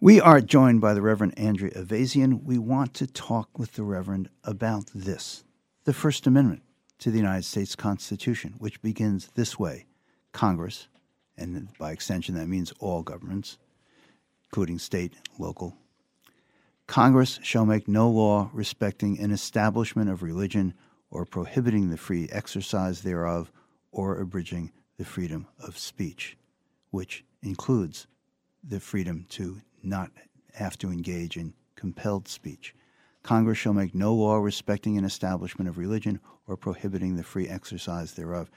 We are joined by the Reverend Andrea Ayvazian. We want to talk with the Reverend about this the First Amendment to the United States Constitution, which begins this way. Congress, and by extension, that means all governments, including state, local. Congress shall make no law respecting an establishment of religion or prohibiting the free exercise thereof or abridging the freedom of speech, which includes the freedom to not have to engage in compelled speech. Congress shall make no law respecting an establishment of religion or prohibiting the free exercise thereof.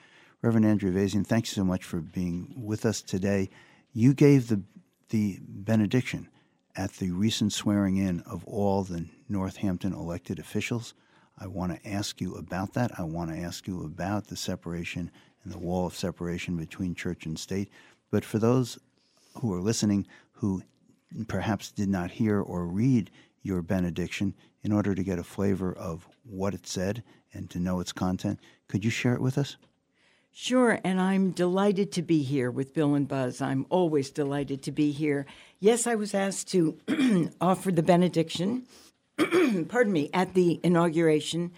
Reverend Andrea Ayvazian, thanks so much for being with us today. You gave the, the benediction at the recent swearing in of all the Northampton elected officials. I want to ask you about that. I want to ask you about the separation and the wall of separation between church and state. But for those who are listening who perhaps did not hear or read your benediction, in order to get a flavor of what it said and to know its content, could you share it with us? Sure, and I'm delighted to be here with Bill and Buzz. I'm always delighted to be here. Yes, I was asked to offer the benediction, pardon me, at the inauguration.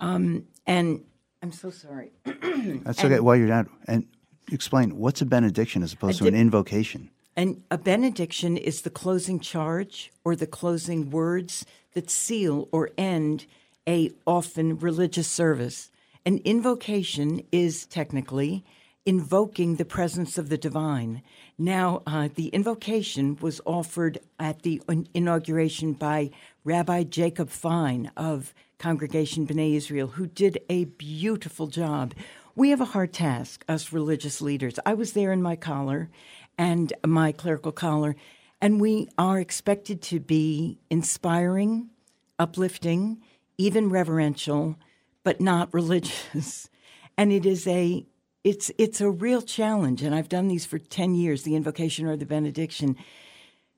Um, and I'm so sorry. That's okay. While you're not, and explain what's a benediction as opposed to an invocation. And a benediction is the closing charge or the closing words that seal or end a often religious service. An invocation is technically invoking the presence of the divine. Now, uh, the invocation was offered at the inauguration by Rabbi Jacob Fine of Congregation B'nai Israel, who did a beautiful job. We have a hard task, us religious leaders. I was there in my collar and my clerical collar, and we are expected to be inspiring, uplifting, even reverential, but not religious. And it is a it's it's a real challenge, and I've done these for ten years, the invocation or the benediction.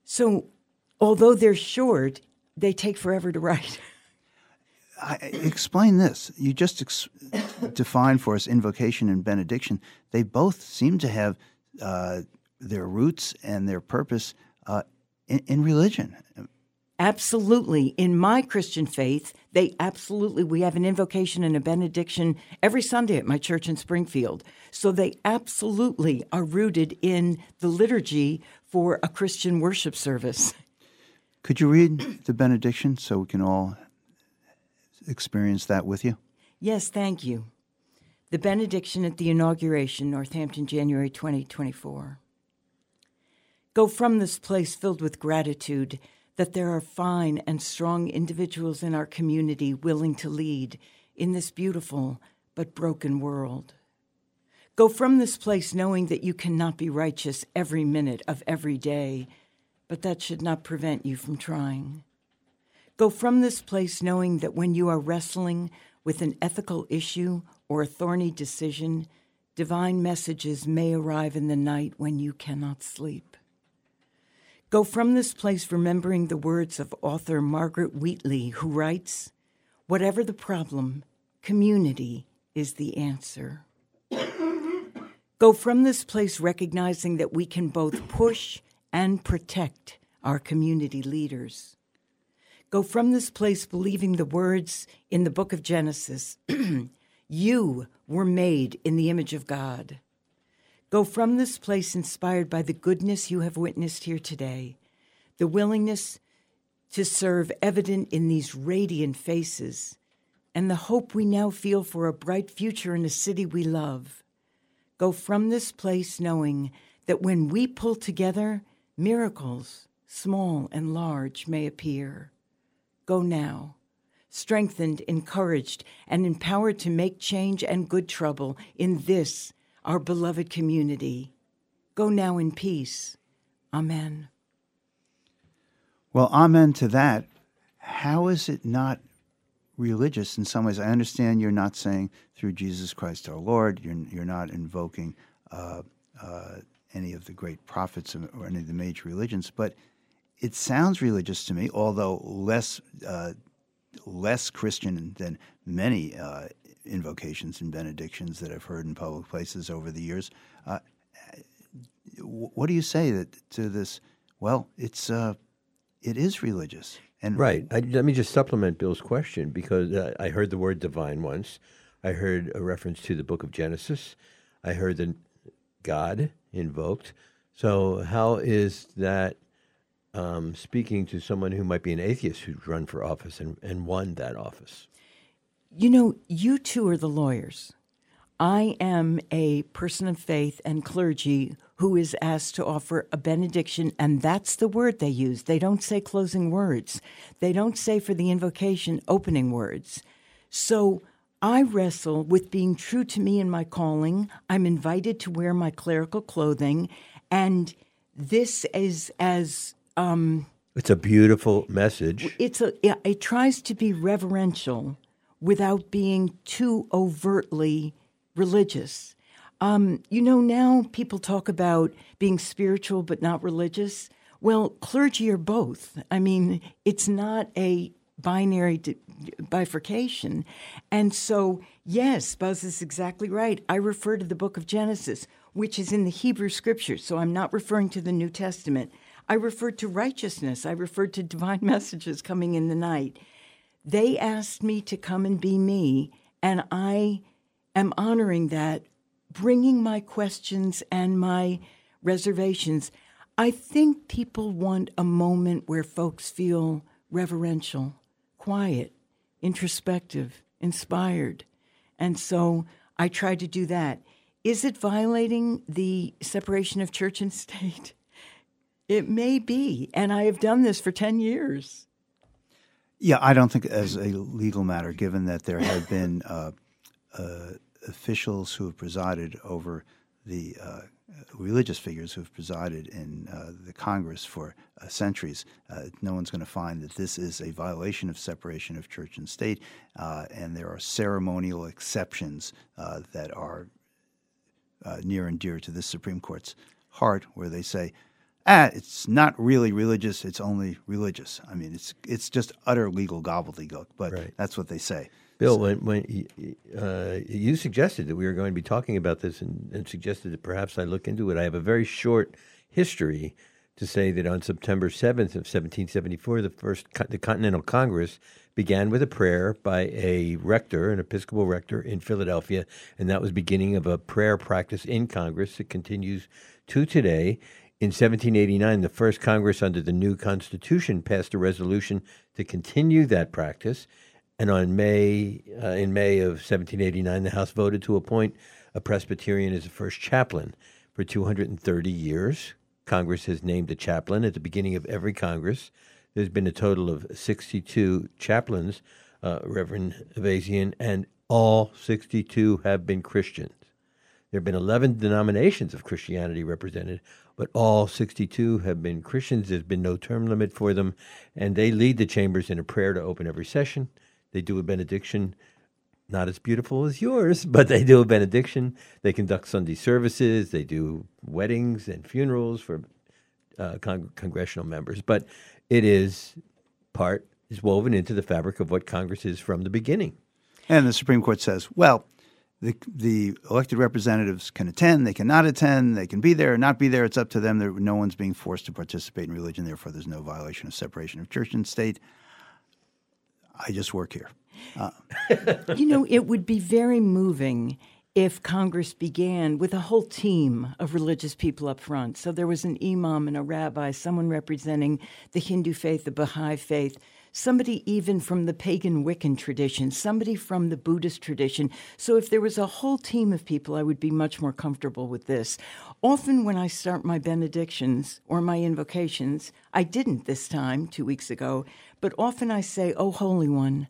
So, although they're short, they take forever to write. I, explain this. You just ex- for us invocation and benediction. They both seem to have uh, their roots and their purpose uh, in, in religion. Absolutely. In my Christian faith, they absolutely, we have an invocation and a benediction every Sunday at my church in Springfield. So they absolutely are rooted in the liturgy for a Christian worship service. Could you read the benediction so we can all experience that with you? Yes, thank you. The benediction at the inauguration, Northampton, January 2024. Go from this place filled with gratitude that there are fine and strong individuals in our community willing to lead in this beautiful but broken world. Go from this place knowing that you cannot be righteous every minute of every day, but that should not prevent you from trying. Go from this place knowing that when you are wrestling with an ethical issue or a thorny decision, divine messages may arrive in the night when you cannot sleep. Go from this place remembering the words of author Margaret Wheatley, who writes Whatever the problem, community is the answer. Go from this place recognizing that we can both push and protect our community leaders. Go from this place believing the words in the book of Genesis You were made in the image of God. Go from this place inspired by the goodness you have witnessed here today, the willingness to serve evident in these radiant faces, and the hope we now feel for a bright future in a city we love. Go from this place knowing that when we pull together, miracles, small and large, may appear. Go now, strengthened, encouraged, and empowered to make change and good trouble in this, our beloved community. Go now in peace. Amen. Well, amen to that. How is it not religious in some ways? I understand you're not saying through Jesus Christ our Lord, you're, you're not invoking uh, uh, any of the great prophets or any of the major religions, but it sounds religious to me, although less uh, less Christian than many uh, invocations and benedictions that I've heard in public places over the years. Uh, what do you say that, to this? Well, it's uh, it is religious, and Right. I, let me just supplement Bill's question because uh, I heard the word divine once. I heard a reference to the book of Genesis. I heard the God invoked. So, how is that um, speaking to someone who might be an atheist who'd run for office and, and won that office? You know, you two are the lawyers. I am a person of faith and clergy who is asked to offer a benediction, and that's the word they use. They don't say closing words, they don't say for the invocation opening words. So I wrestle with being true to me and my calling. I'm invited to wear my clerical clothing, and this is as It's a beautiful message. it's a yeah, it tries to be reverential without being too overtly religious. Um, you know, now people talk about being spiritual but not religious. Well, clergy are both. I mean, it's not a binary di- bifurcation. And so, yes, Buzz is exactly right. I refer to the book of Genesis, which is in the Hebrew scriptures. So I'm not referring to the New Testament. I referred to righteousness. I referred to divine messages coming in the night. They asked me to come and be me, and I am honoring that, bringing my questions and my reservations. I think people want a moment where folks feel reverential, quiet, introspective, inspired. And so I try to do that. Is it violating the separation of church and state? It may be. And I have done this for 10 years. Yeah, I don't think as a legal matter, given that there have been uh, uh, officials who have presided over the uh, religious figures who have presided in uh, the Congress for uh, centuries, uh, no one's going to find that this is a violation of separation of church and state, uh, and there are ceremonial exceptions uh, that are uh, near and dear to the Supreme Court's heart, where they say, "Ah, it's not really religious; it's only religious." I mean, it's it's just utter legal gobbledygook, but Right. that's what they say. Bill, when, when y- uh, you suggested that we were going to be talking about this and, and suggested that perhaps I look into it, I have a very short history to say that on September 7th of 1774, the first the Continental Congress began with a prayer by a rector, an Episcopal rector in Philadelphia, and that was beginning of a prayer practice in Congress that continues to today. In 1789, the first Congress under the new Constitution passed a resolution to continue that practice. And on May, uh, in May of 1789, the House voted to appoint a Presbyterian as the first chaplain for 230 years. Congress has named a chaplain at the beginning of every Congress. There's been a total of 62 chaplains, uh, Reverend Ayvazian, and all 62 have been Christians. There have been 11 denominations of Christianity represented, but all 62 have been Christians. There's been no term limit for them, and they lead the chambers in a prayer to open every session. They do a benediction, not as beautiful as yours, but they do a benediction. They conduct Sunday services. They do weddings and funerals for uh, con- congressional members. But it is part is woven into the fabric of what Congress is from the beginning. And the Supreme Court says, well, the, the elected representatives can attend, they cannot attend, they can be there or not be there. It's up to them. There, no one's being forced to participate in religion. Therefore, there's no violation of separation of church and state. I just work here. Uh, you know, it would be very moving if Congress began with a whole team of religious people up front. So there was an imam and a rabbi, someone representing the Hindu faith, the Baha'i faith, somebody even from the pagan Wiccan tradition, somebody from the Buddhist tradition. So if there was a whole team of people, I would be much more comfortable with this. Often when I start my benedictions or my invocations, I didn't this time, two weeks ago, but often I say, Oh, Holy One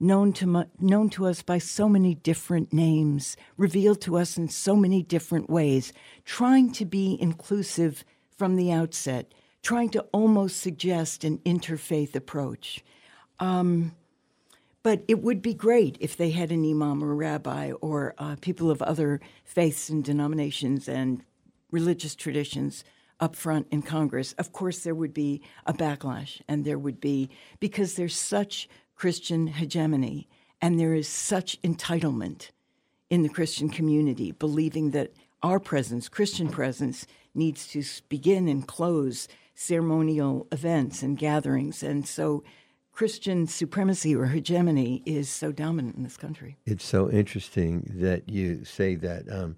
known to, known to us by so many different names, revealed to us in so many different ways, trying to be inclusive from the outset, trying to almost suggest an interfaith approach. Um, but it would be great if they had an imam or a rabbi or uh, people of other faiths and denominations and religious traditions up front in Congress, of course there would be a backlash, and there would be because there's such Christian hegemony and there is such entitlement in the Christian community, believing that our presence, Christian presence, needs to begin and close ceremonial events and gatherings. And so Christian supremacy or hegemony is so dominant in this country. It's so interesting that you say that. Um,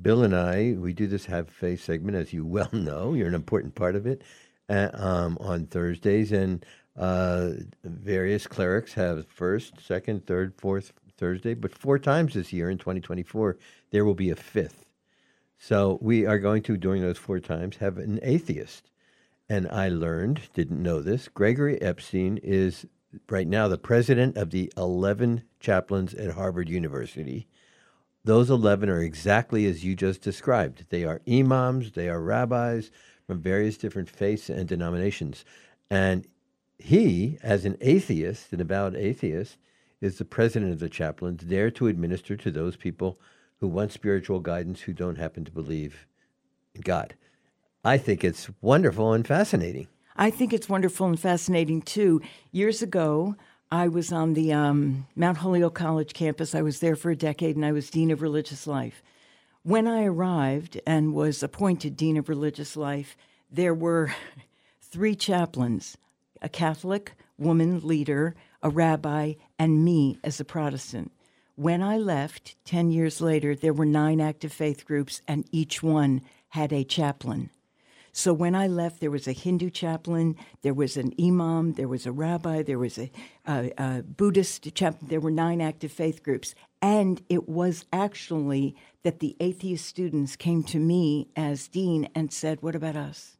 Bill and I, we do this Have Faith segment, as you well know. You're an important part of it uh, um, on Thursdays. And uh, various clerics have first, second, third, fourth Thursday, but four times this year in 2024, there will be a fifth. So we are going to, during those four times, have an atheist. And I learned, didn't know this, Gregory Epstein is right now the president of the 11 chaplains at Harvard University. Those 11 are exactly as you just described. They are imams, they are rabbis from various different faiths and denominations. And he, as an atheist, an avowed atheist, is the president of the chaplains, there to administer to those people who want spiritual guidance who don't happen to believe in God. I think it's wonderful and fascinating. I think it's wonderful and fascinating too. Years ago, I was on the um, Mount Holyoke College campus. I was there for a decade and I was Dean of Religious Life. When I arrived and was appointed Dean of Religious Life, there were three chaplains a Catholic woman leader, a rabbi, and me as a Protestant. When I left 10 years later, there were nine active faith groups, and each one had a chaplain. So when I left, there was a Hindu chaplain, there was an imam, there was a rabbi, there was a, a, a Buddhist chaplain. There were nine active faith groups. And it was actually that the atheist students came to me as dean and said, What about us?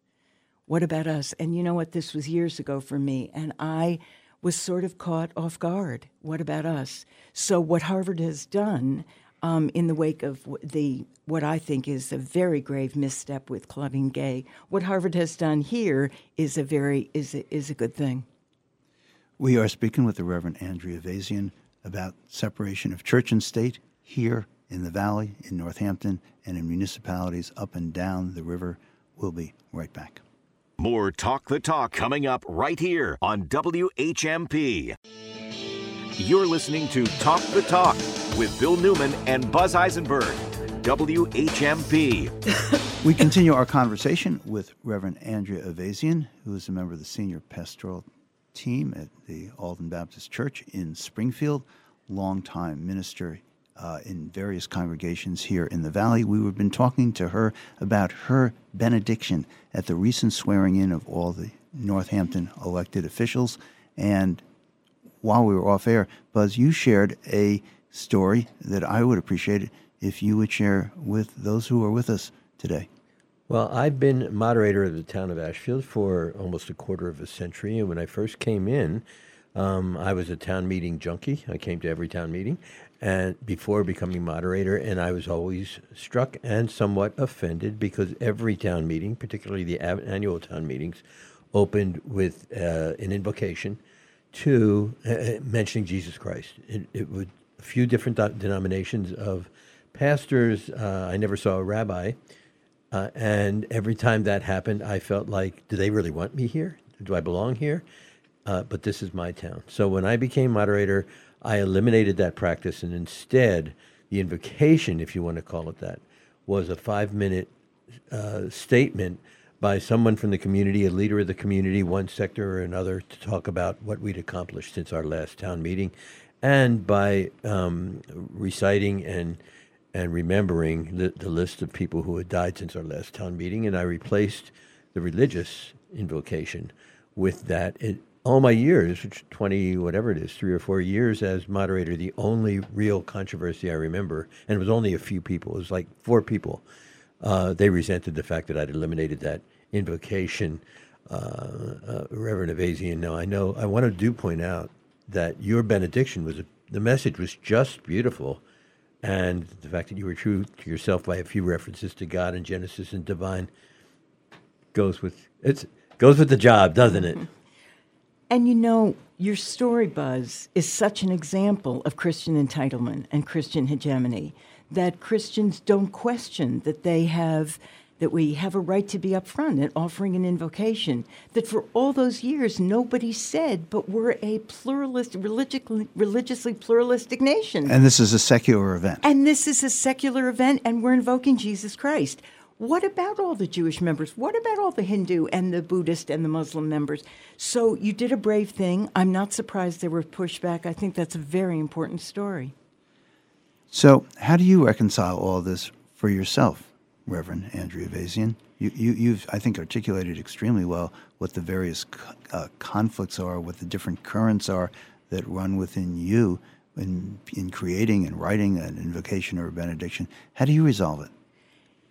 What about us? And you know what? This was years ago for me. And I was sort of caught off guard. What about us? So, what Harvard has done um, in the wake of the what I think is a very grave misstep with Claudine Gay, what Harvard has done here is a very is a, is a good thing. We are speaking with the Reverend Andrea Ayvazian about separation of church and state here in the valley, in Northampton, and in municipalities up and down the river. We'll be right back. More Talk the Talk coming up right here on WHMP. You're listening to Talk the Talk with Bill Newman and Buzz Eisenberg. WHMP. we continue our conversation with Reverend Andrea Ayvazian, who is a member of the senior pastoral team at the Alden Baptist Church in Springfield, longtime minister uh, in various congregations here in the Valley. We have been talking to her about her benediction at the recent swearing in of all the Northampton elected officials. And while we were off air, Buzz, you shared a story that I would appreciate if you would share with those who are with us today. Well, I've been moderator of the town of Ashfield for almost a quarter of a century. And when I first came in, um, I was a town meeting junkie. I came to every town meeting and before becoming moderator, and I was always struck and somewhat offended because every town meeting, particularly the annual town meetings, opened with uh, an invocation to uh, uh, mentioning Jesus Christ. It, it, would a few different denominations of pastors. Uh, I never saw a rabbi, uh, and every time that happened, I felt like, do they really want me here? Do I belong here? Uh, but this is my town. So when I became moderator, I eliminated that practice, and instead, the invocation, if you want to call it that, was a five minute uh, statement by someone from the community, a leader of the community, one sector or another, to talk about what we'd accomplished since our last town meeting, and by um, reciting and and remembering the, the list of people who had died since our last town meeting, and I replaced the religious invocation with that. It, all my years, 20, whatever it is, three or four years as moderator, the only real controversy I remember, and it was only a few people, it was like four people, uh, they resented the fact that I'd eliminated that invocation. Uh, uh, Reverend Ayvazian, now I know, I want to do point out that your benediction was, a, the message was just beautiful. And the fact that you were true to yourself by a few references to God and Genesis and divine goes with, it's, goes with the job, doesn't it? And you know, your story, Buzz, is such an example of Christian entitlement and Christian hegemony that Christians don't question that they have that we have a right to be upfront and offering an invocation. That for all those years nobody said, but we're a pluralist, religically, religiously pluralistic nation. And this is a secular event. And this is a secular event, and we're invoking Jesus Christ. What about all the Jewish members? What about all the Hindu and the Buddhist and the Muslim members? So you did a brave thing. I'm not surprised there were pushback. I think that's a very important story. So, how do you reconcile all this for yourself, Reverend Andrea Ayvazian? You, you, you've, I think, articulated extremely well what the various uh, conflicts are, what the different currents are that run within you in, in creating and writing an invocation or a benediction. How do you resolve it?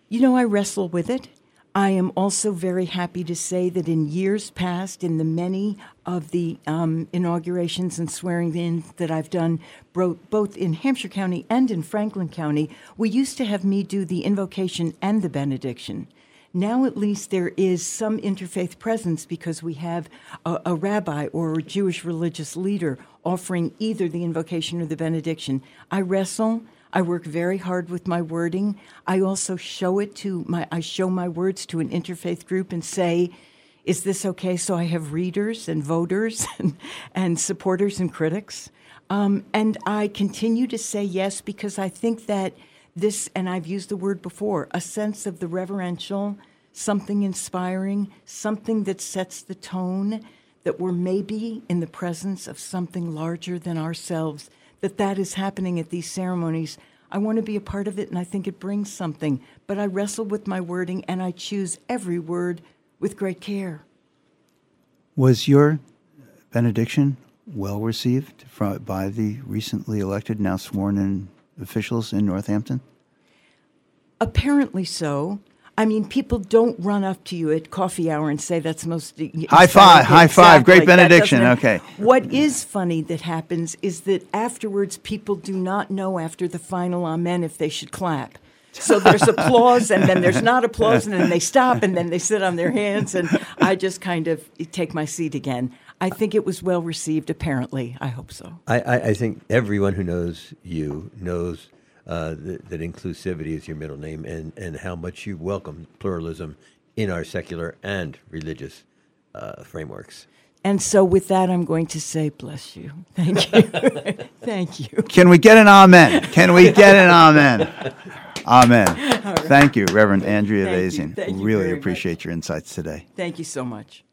You know, I wrestle with it. I am also very happy to say that in years past, in the many of the um, inaugurations and swearing in that I've done, both in Hampshire County and in Franklin County, we used to have me do the invocation and the benediction. Now, at least, there is some interfaith presence because we have a, a rabbi or a Jewish religious leader offering either the invocation or the benediction. I wrestle. I work very hard with my wording. I also show it to my I show my words to an interfaith group and say, is this okay? So I have readers and voters and, and supporters and critics. Um, and I continue to say yes because I think that this, and I've used the word before, a sense of the reverential, something inspiring, something that sets the tone, that we're maybe in the presence of something larger than ourselves that that is happening at these ceremonies. I want to be a part of it, and I think it brings something. But I wrestle with my wording, and I choose every word with great care. Was your benediction well received by the recently elected, now sworn in officials in Northampton? Apparently so. I mean, people don't run up to you at coffee hour and say that's most high five, high five, great benediction. Okay. What is funny that happens is that afterwards, people do not know after the final amen if they should clap. So there's applause, and then there's not applause, and then they stop, and then they sit on their hands, and I just kind of take my seat again. I think it was well received. Apparently, I hope so. I, I, I think everyone who knows you knows uh, that, that, inclusivity is your middle name and, and how much you welcome pluralism in our secular and religious uh, frameworks. And so, with that, I'm going to say, bless you. Thank you. Thank you. Can we get an amen? Can we get an amen? Amen. Right. Thank you, Reverend Andrea Thank Ayvazian. really appreciate much. your insights today. Thank you so much.